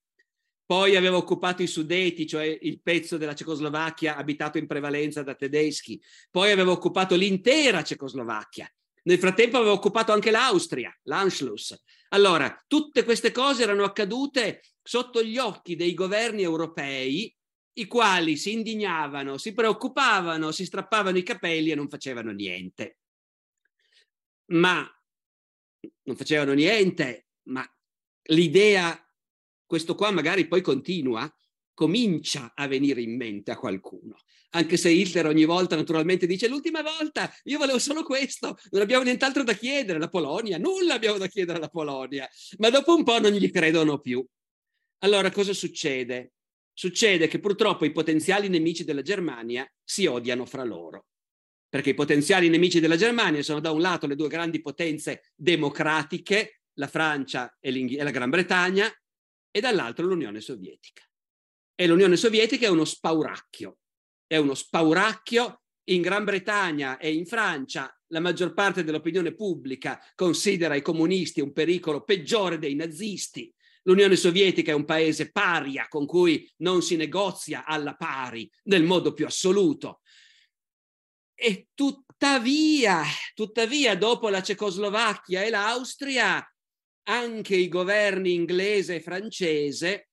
Poi aveva occupato i Sudeti, cioè il pezzo della Cecoslovacchia abitato in prevalenza da tedeschi. Poi aveva occupato l'intera Cecoslovacchia. Nel frattempo aveva occupato anche l'Austria, l'Anschluss. Allora, tutte queste cose erano accadute sotto gli occhi dei governi europei, i quali si indignavano, si preoccupavano, si strappavano i capelli e non facevano niente. Ma non facevano niente, ma l'idea questo qua magari poi continua, comincia a venire in mente a qualcuno. Anche se Hitler ogni volta naturalmente dice l'ultima volta io volevo solo questo, non abbiamo nient'altro da chiedere alla Polonia, nulla abbiamo da chiedere alla Polonia, ma dopo un po' non gli credono più. Allora cosa succede? Succede che purtroppo i potenziali nemici della Germania si odiano fra loro, perché i potenziali nemici della Germania sono da un lato le due grandi potenze democratiche, la Francia e, e la Gran Bretagna, e dall'altro l'Unione Sovietica. E l'Unione Sovietica è uno spauracchio, è uno spauracchio in Gran Bretagna e in Francia la maggior parte dell'opinione pubblica considera i comunisti un pericolo peggiore dei nazisti. L'Unione Sovietica è un paese paria con cui non si negozia alla pari nel modo più assoluto. E tuttavia, tuttavia, dopo la Cecoslovacchia e l'Austria, anche i governi inglese e francese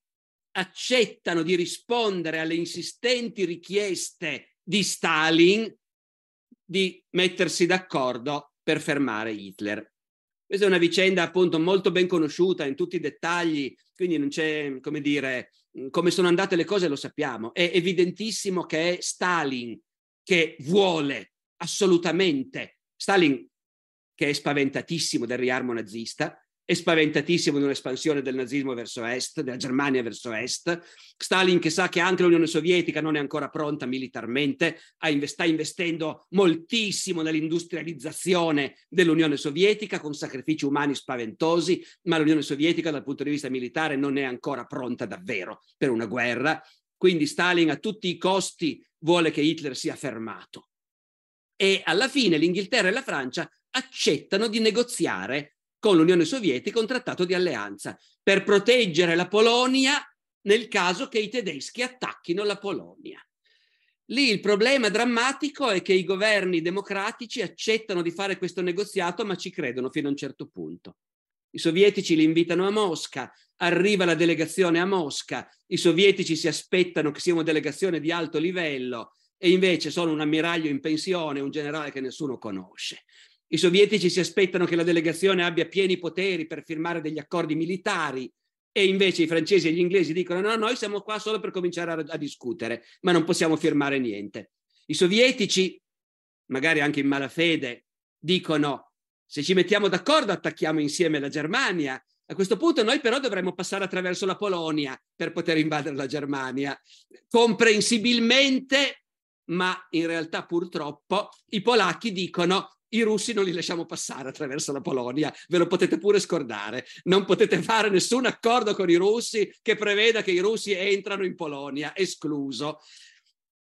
accettano di rispondere alle insistenti richieste di Stalin di mettersi d'accordo per fermare Hitler. Questa è una vicenda appunto molto ben conosciuta in tutti i dettagli, quindi non c'è, come dire, come sono andate le cose lo sappiamo. È evidentissimo che è Stalin che vuole assolutamente, Stalin che è spaventatissimo del riarmo nazista, è spaventatissimo di un'espansione del nazismo verso est, della Germania verso est. Stalin che sa che anche l'Unione Sovietica non è ancora pronta militarmente, sta investendo moltissimo nell'industrializzazione dell'Unione Sovietica con sacrifici umani spaventosi, ma l'Unione Sovietica dal punto di vista militare non è ancora pronta davvero per una guerra. Quindi Stalin a tutti i costi vuole che Hitler sia fermato. E alla fine l'Inghilterra e la Francia accettano di negoziare con l'Unione Sovietica un trattato di alleanza per proteggere la Polonia nel caso che i tedeschi attacchino la Polonia. Lì il problema drammatico è che i governi democratici accettano di fare questo negoziato, ma ci credono fino a un certo punto. I sovietici li invitano a Mosca, arriva la delegazione a Mosca, i sovietici si aspettano che sia una delegazione di alto livello e invece sono un ammiraglio in pensione, un generale che nessuno conosce. I sovietici si aspettano che la delegazione abbia pieni poteri per firmare degli accordi militari e invece i francesi e gli inglesi dicono no, noi siamo qua solo per cominciare a, a discutere, ma non possiamo firmare niente. I sovietici, magari anche in malafede, dicono se ci mettiamo d'accordo attacchiamo insieme la Germania. A questo punto noi però dovremmo passare attraverso la Polonia per poter invadere la Germania. Comprensibilmente, ma in realtà purtroppo i polacchi dicono i russi non li lasciamo passare attraverso la Polonia, ve lo potete pure scordare. Non potete fare nessun accordo con i russi che preveda che i russi entrano in Polonia, escluso.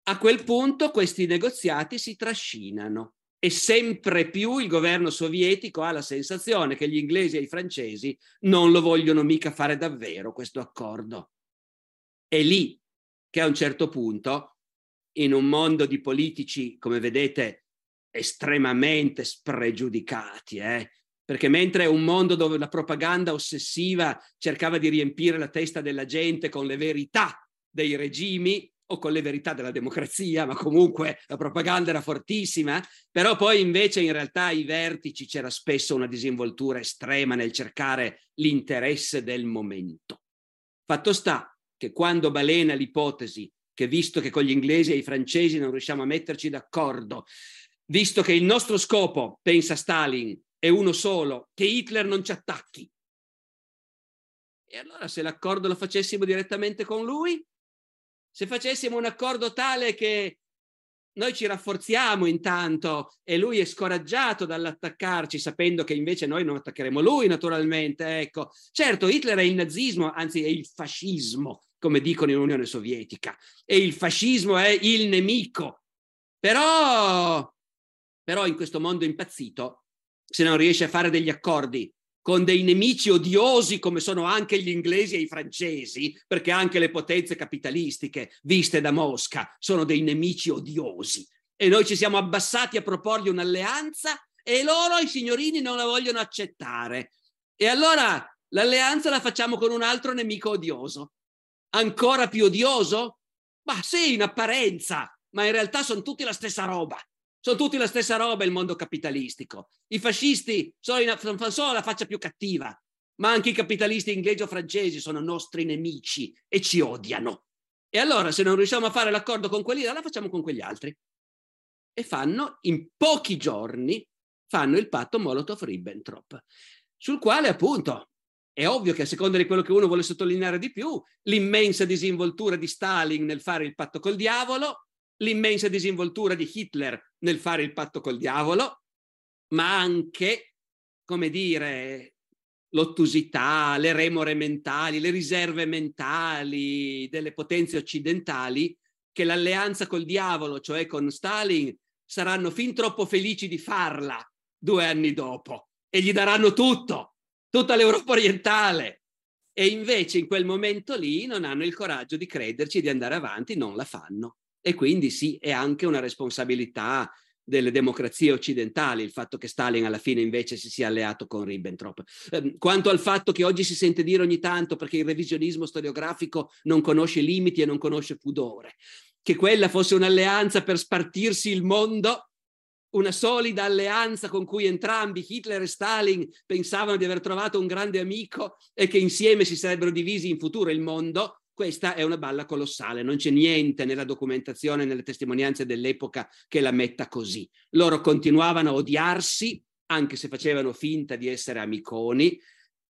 A quel punto questi negoziati si trascinano e sempre più il governo sovietico ha la sensazione che gli inglesi e i francesi non lo vogliono mica fare davvero questo accordo. È lì che a un certo punto, in un mondo di politici, come vedete, estremamente spregiudicati, eh? perché mentre un mondo dove la propaganda ossessiva cercava di riempire la testa della gente con le verità dei regimi, o con le verità della democrazia, ma comunque la propaganda era fortissima, però poi invece in realtà ai vertici c'era spesso una disinvoltura estrema nel cercare l'interesse del momento. Fatto sta che quando balena l'ipotesi che visto che con gli inglesi e i francesi non riusciamo a metterci d'accordo, visto che il nostro scopo, pensa Stalin, è uno solo, che Hitler non ci attacchi. E allora se l'accordo lo facessimo direttamente con lui, se facessimo un accordo tale che noi ci rafforziamo intanto e lui è scoraggiato dall'attaccarci sapendo che invece noi non attaccheremo lui naturalmente ecco. Certo Hitler è il nazismo anzi è il fascismo come dicono in Unione Sovietica. E il fascismo è il nemico. Però però in questo mondo impazzito se non riesce a fare degli accordi con dei nemici odiosi come sono anche gli inglesi e i francesi, perché anche le potenze capitalistiche viste da Mosca sono dei nemici odiosi. E noi ci siamo abbassati a proporgli un'alleanza e loro, i signorini, non la vogliono accettare. E allora l'alleanza la facciamo con un altro nemico odioso. Ancora più odioso? Ma sì, in apparenza, ma in realtà sono tutti la stessa roba. Sono tutti la stessa roba il mondo capitalistico. I fascisti sono, in, solo la faccia più cattiva, ma anche i capitalisti inglesi o francesi sono nostri nemici e ci odiano. E allora se non riusciamo a fare l'accordo con quelli la facciamo con quegli altri. E fanno, in pochi giorni, fanno il patto Molotov-Ribbentrop, sul quale appunto è ovvio che a seconda di quello che uno vuole sottolineare di più, l'immensa disinvoltura di Stalin nel fare il patto col diavolo, l'immensa disinvoltura di Hitler nel fare il patto col diavolo, ma anche, come dire, l'ottusità, le remore mentali, le riserve mentali delle potenze occidentali che l'alleanza col diavolo, cioè con Stalin, saranno fin troppo felici di farla due anni dopo e gli daranno tutto, tutta l'Europa orientale. E invece in quel momento lì non hanno il coraggio di crederci, di andare avanti, non la fanno. E quindi sì, è anche una responsabilità delle democrazie occidentali il fatto che Stalin alla fine invece si sia alleato con Ribbentrop. Eh, quanto al fatto che oggi si sente dire ogni tanto, perché il revisionismo storiografico non conosce limiti e non conosce pudore, che quella fosse un'alleanza per spartirsi il mondo, una solida alleanza con cui entrambi, Hitler e Stalin, pensavano di aver trovato un grande amico e che insieme si sarebbero divisi in futuro il mondo, questa è una balla colossale, non c'è niente nella documentazione, nelle testimonianze dell'epoca che la metta così. Loro continuavano a odiarsi, anche se facevano finta di essere amiconi.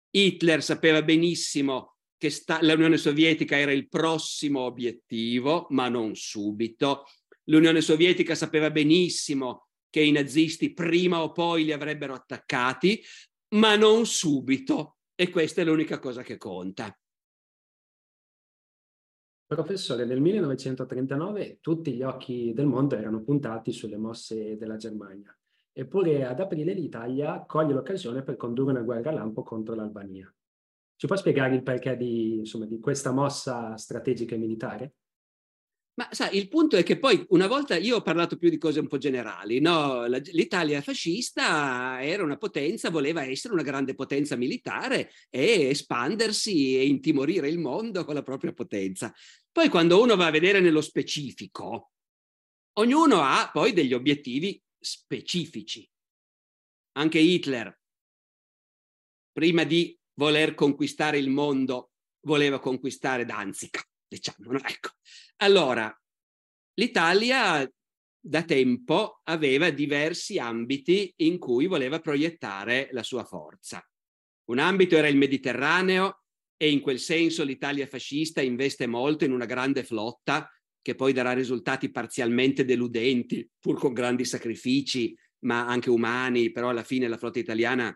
Hitler sapeva benissimo che sta- l'Unione Sovietica era il prossimo obiettivo, ma non subito. L'Unione Sovietica sapeva benissimo che i nazisti prima o poi li avrebbero attaccati, ma non subito. E questa è l'unica cosa che conta. Professore, nel 1939 tutti gli occhi del mondo erano puntati sulle mosse della Germania, eppure ad aprile l'Italia coglie l'occasione per condurre una guerra lampo contro l'Albania. Ci può spiegare il perché di, insomma, di questa mossa strategica e militare? Ma sai, il punto è che poi una volta io ho parlato più di cose un po' generali, no? L'Italia fascista era una potenza, voleva essere una grande potenza militare e espandersi e intimorire il mondo con la propria potenza. Poi quando uno va a vedere nello specifico, ognuno ha poi degli obiettivi specifici. Anche Hitler, prima di voler conquistare il mondo, voleva conquistare Danzica diciamo. No? *laughs* Ecco. Allora, l'Italia da tempo aveva diversi ambiti in cui voleva proiettare la sua forza. Un ambito era il Mediterraneo e in quel senso l'Italia fascista investe molto in una grande flotta che poi darà risultati parzialmente deludenti, pur con grandi sacrifici, ma anche umani, però alla fine la flotta italiana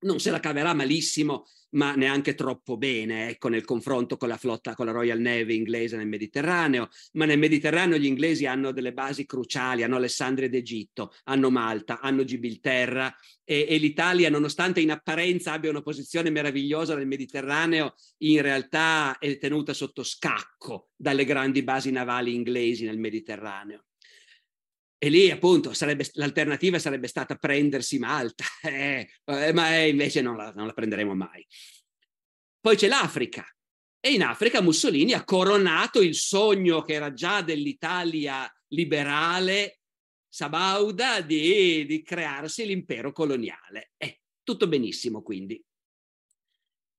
non se la caverà malissimo ma neanche troppo bene, ecco, nel confronto con la flotta, con la Royal Navy inglese nel Mediterraneo, ma nel Mediterraneo gli inglesi hanno delle basi cruciali, hanno Alessandria d'Egitto, hanno Malta, hanno Gibilterra e, e l'Italia, nonostante in apparenza abbia una posizione meravigliosa nel Mediterraneo, in realtà è tenuta sotto scacco dalle grandi basi navali inglesi nel Mediterraneo. E lì appunto sarebbe, l'alternativa sarebbe stata prendersi Malta, *laughs* eh, eh, ma invece non la, non la prenderemo mai. Poi c'è l'Africa. E in Africa Mussolini ha coronato il sogno che era già dell'Italia liberale sabauda di, di crearsi l'impero coloniale. Eh, tutto benissimo quindi.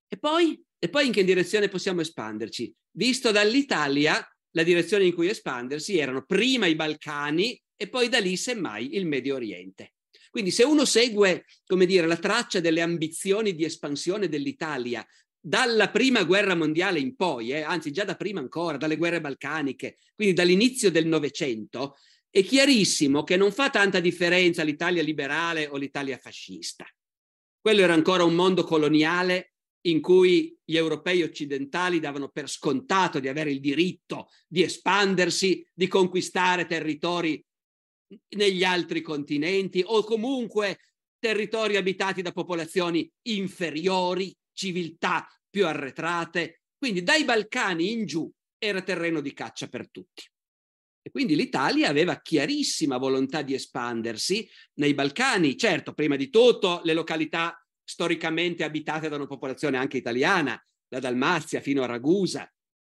E poi, e poi in che direzione possiamo espanderci? Visto dall'Italia, la direzione in cui espandersi erano prima i Balcani e poi da lì semmai il Medio Oriente. Quindi se uno segue, come dire, la traccia delle ambizioni di espansione dell'Italia dalla prima guerra mondiale in poi, eh, anzi già da prima ancora, dalle guerre balcaniche, quindi dall'inizio del Novecento, è chiarissimo che non fa tanta differenza l'Italia liberale o l'Italia fascista. Quello era ancora un mondo coloniale in cui gli europei occidentali davano per scontato di avere il diritto di espandersi, di conquistare territori negli altri continenti o comunque territori abitati da popolazioni inferiori, civiltà più arretrate. Quindi dai Balcani in giù era terreno di caccia per tutti. E quindi l'Italia aveva chiarissima volontà di espandersi nei Balcani, certo, prima di tutto le località storicamente abitate da una popolazione anche italiana, da Dalmazia fino a Ragusa,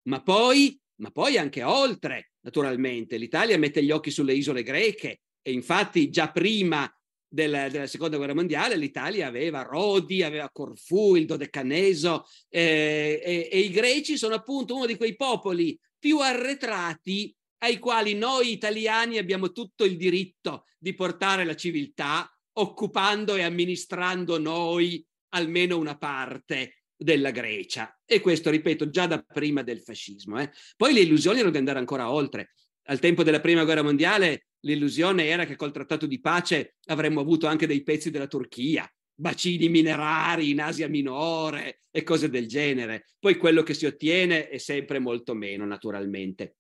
ma poi, ma poi anche oltre, naturalmente. L'Italia mette gli occhi sulle isole greche e infatti già prima della, della, seconda guerra mondiale l'Italia aveva Rodi, aveva Corfù, il Dodecaneso eh, e, e i greci sono appunto uno di quei popoli più arretrati ai quali noi italiani abbiamo tutto il diritto di portare la civiltà occupando e amministrando noi almeno una parte della Grecia. E questo, ripeto, già da prima del fascismo. Eh. Poi le illusioni erano di andare ancora oltre. Al tempo della Prima Guerra Mondiale l'illusione era che col trattato di pace avremmo avuto anche dei pezzi della Turchia, bacini minerari in Asia Minore e cose del genere. Poi quello che si ottiene è sempre molto meno, naturalmente.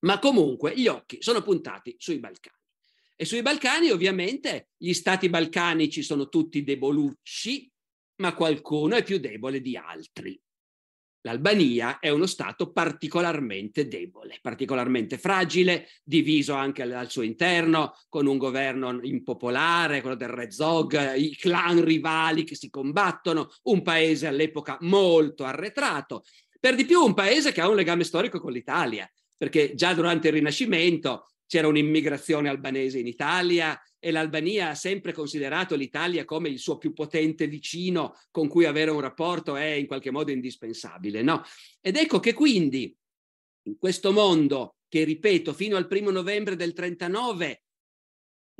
Ma comunque gli occhi sono puntati sui Balcani. E sui Balcani ovviamente gli stati balcanici sono tutti debolucci, ma qualcuno è più debole di altri. L'Albania è uno Stato particolarmente debole, particolarmente fragile, diviso anche al suo interno, con un governo impopolare, quello del Rezog, i clan rivali che si combattono, un paese all'epoca molto arretrato, per di più un paese che ha un legame storico con l'Italia, perché già durante il Rinascimento c'era un'immigrazione albanese in Italia e l'Albania ha sempre considerato l'Italia come il suo più potente vicino con cui avere un rapporto è in qualche modo indispensabile. No? Ed ecco che quindi in questo mondo che, ripeto, fino al primo novembre del 39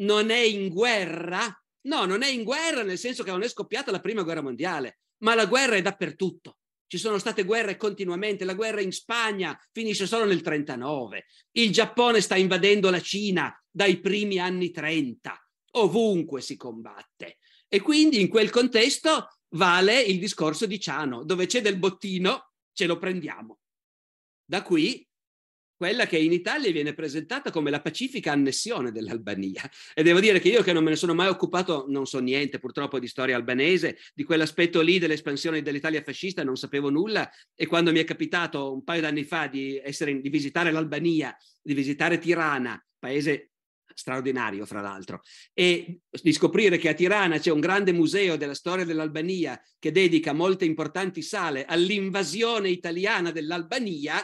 non è in guerra, no, non è in guerra nel senso che non è scoppiata la prima guerra mondiale, ma la guerra è dappertutto. Ci sono state guerre continuamente, la guerra in Spagna finisce solo nel 39, il Giappone sta invadendo la Cina dai primi anni 30, ovunque si combatte. E quindi in quel contesto vale il discorso di Ciano, dove c'è del bottino, ce lo prendiamo. Da qui quella che in Italia viene presentata come la pacifica annessione dell'Albania. E devo dire che io che non me ne sono mai occupato, non so niente purtroppo di storia albanese, di quell'aspetto lì dell'espansione dell'Italia fascista non sapevo nulla e quando mi è capitato un paio d'anni fa di, essere, di visitare l'Albania, di visitare Tirana, paese straordinario fra l'altro, e di scoprire che a Tirana c'è un grande museo della storia dell'Albania che dedica molte importanti sale all'invasione italiana dell'Albania,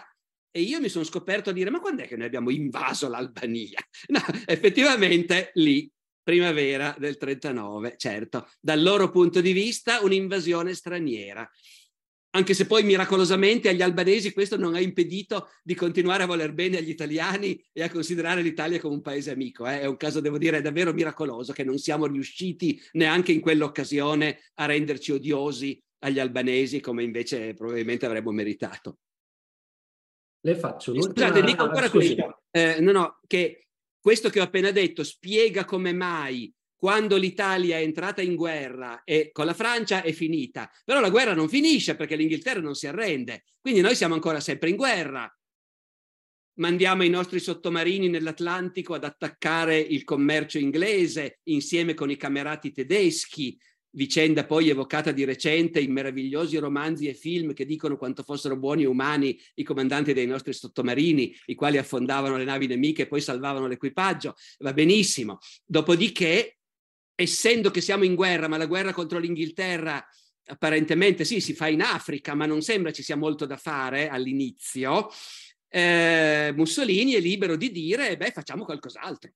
e io mi sono scoperto a dire, ma quando è che noi abbiamo invaso l'Albania? *laughs* No, effettivamente lì, primavera del 39, certo, dal loro punto di vista un'invasione straniera. Anche se poi miracolosamente agli albanesi questo non ha impedito di continuare a voler bene agli italiani e a considerare l'Italia come un paese amico. Eh? È un caso, devo dire, davvero miracoloso che non siamo riusciti neanche in quell'occasione a renderci odiosi agli albanesi come invece probabilmente avremmo meritato. Le faccio l'ultima... Scusate, dico ancora questo. Eh, no, no, che questo che ho appena detto spiega come mai quando l'Italia è entrata in guerra e con la Francia è finita. Però la guerra non finisce perché l'Inghilterra non si arrende. Quindi noi siamo ancora sempre in guerra. Mandiamo i nostri sottomarini nell'Atlantico ad attaccare il commercio inglese insieme con i camerati tedeschi vicenda poi evocata di recente in meravigliosi romanzi e film che dicono quanto fossero buoni e umani i comandanti dei nostri sottomarini, i quali affondavano le navi nemiche e poi salvavano l'equipaggio. Va benissimo. Dopodiché, essendo che siamo in guerra, ma la guerra contro l'Inghilterra apparentemente sì, si fa in Africa, ma non sembra ci sia molto da fare all'inizio, eh, Mussolini è libero di dire, beh, facciamo qualcos'altro.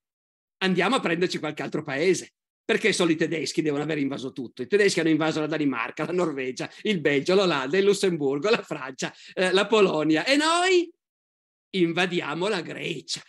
Andiamo a prenderci qualche altro paese. Perché solo i tedeschi devono aver invaso tutto? I tedeschi hanno invaso la Danimarca, la Norvegia, il Belgio, l'Olanda, il Lussemburgo, la Francia, eh, la Polonia e noi invadiamo la Grecia.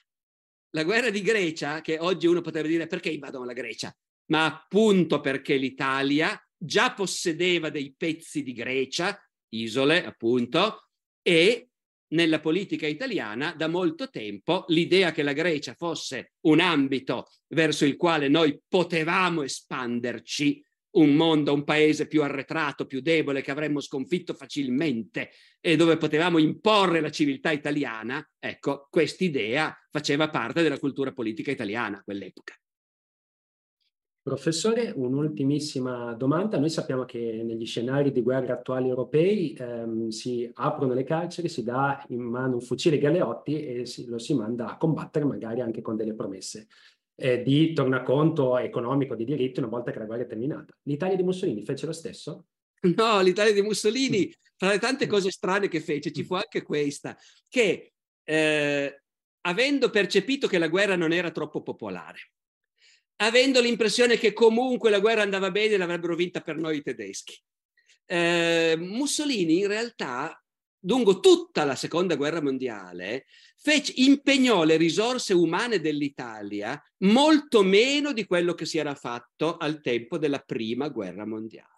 La guerra di Grecia, che oggi uno potrebbe dire perché invadono la Grecia? Ma appunto perché l'Italia già possedeva dei pezzi di Grecia, isole appunto, e nella politica italiana da molto tempo l'idea che la Grecia fosse un ambito verso il quale noi potevamo espanderci, un mondo, un paese più arretrato, più debole, che avremmo sconfitto facilmente e dove potevamo imporre la civiltà italiana, ecco, quest'idea faceva parte della cultura politica italiana a quell'epoca. Professore, un'ultimissima domanda. Noi sappiamo che negli scenari di guerra attuali europei ehm, si aprono le carceri, si dà in mano un fucile Galeotti e si, lo si manda a combattere magari anche con delle promesse eh, di tornaconto economico, di diritti una volta che la guerra è terminata. L'Italia di Mussolini fece lo stesso? No, l'Italia di Mussolini, fra le tante cose strane che fece, ci fu anche questa, che eh, avendo percepito che la guerra non era troppo popolare, avendo l'impressione che comunque la guerra andava bene l'avrebbero vinta per noi i tedeschi. Eh, Mussolini in realtà, lungo tutta la seconda guerra mondiale, fece, impegnò le risorse umane dell'Italia molto meno di quello che si era fatto al tempo della prima guerra mondiale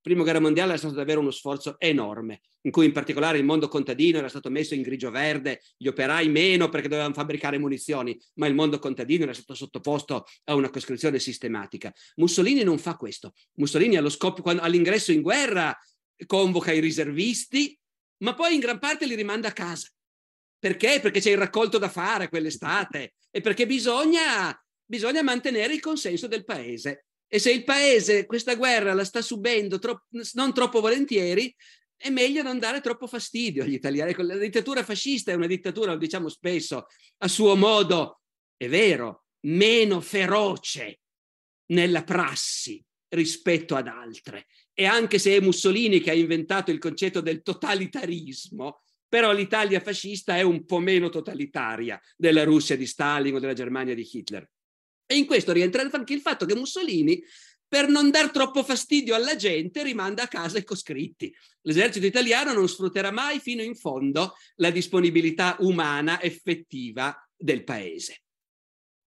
prima guerra mondiale è stato davvero uno sforzo enorme, in cui in particolare il mondo contadino era stato messo in grigio-verde, gli operai meno perché dovevano fabbricare munizioni, ma il mondo contadino era stato sottoposto a una coscrizione sistematica. Mussolini non fa questo. Mussolini scopo, quando, all'ingresso in guerra convoca i riservisti, ma poi in gran parte li rimanda a casa. Perché? Perché c'è il raccolto da fare quell'estate e perché bisogna, bisogna mantenere il consenso del paese. E se il paese questa guerra la sta subendo troppo, non troppo volentieri, è meglio non dare troppo fastidio agli italiani. La dittatura fascista è una dittatura, lo diciamo spesso, a suo modo, è vero, meno feroce nella prassi rispetto ad altre. E anche se è Mussolini che ha inventato il concetto del totalitarismo, però l'Italia fascista è un po' meno totalitaria della Russia di Stalin o della Germania di Hitler. E in questo rientra anche il fatto che Mussolini, per non dar troppo fastidio alla gente, rimanda a casa i coscritti. L'esercito italiano non sfrutterà mai fino in fondo la disponibilità umana effettiva del paese.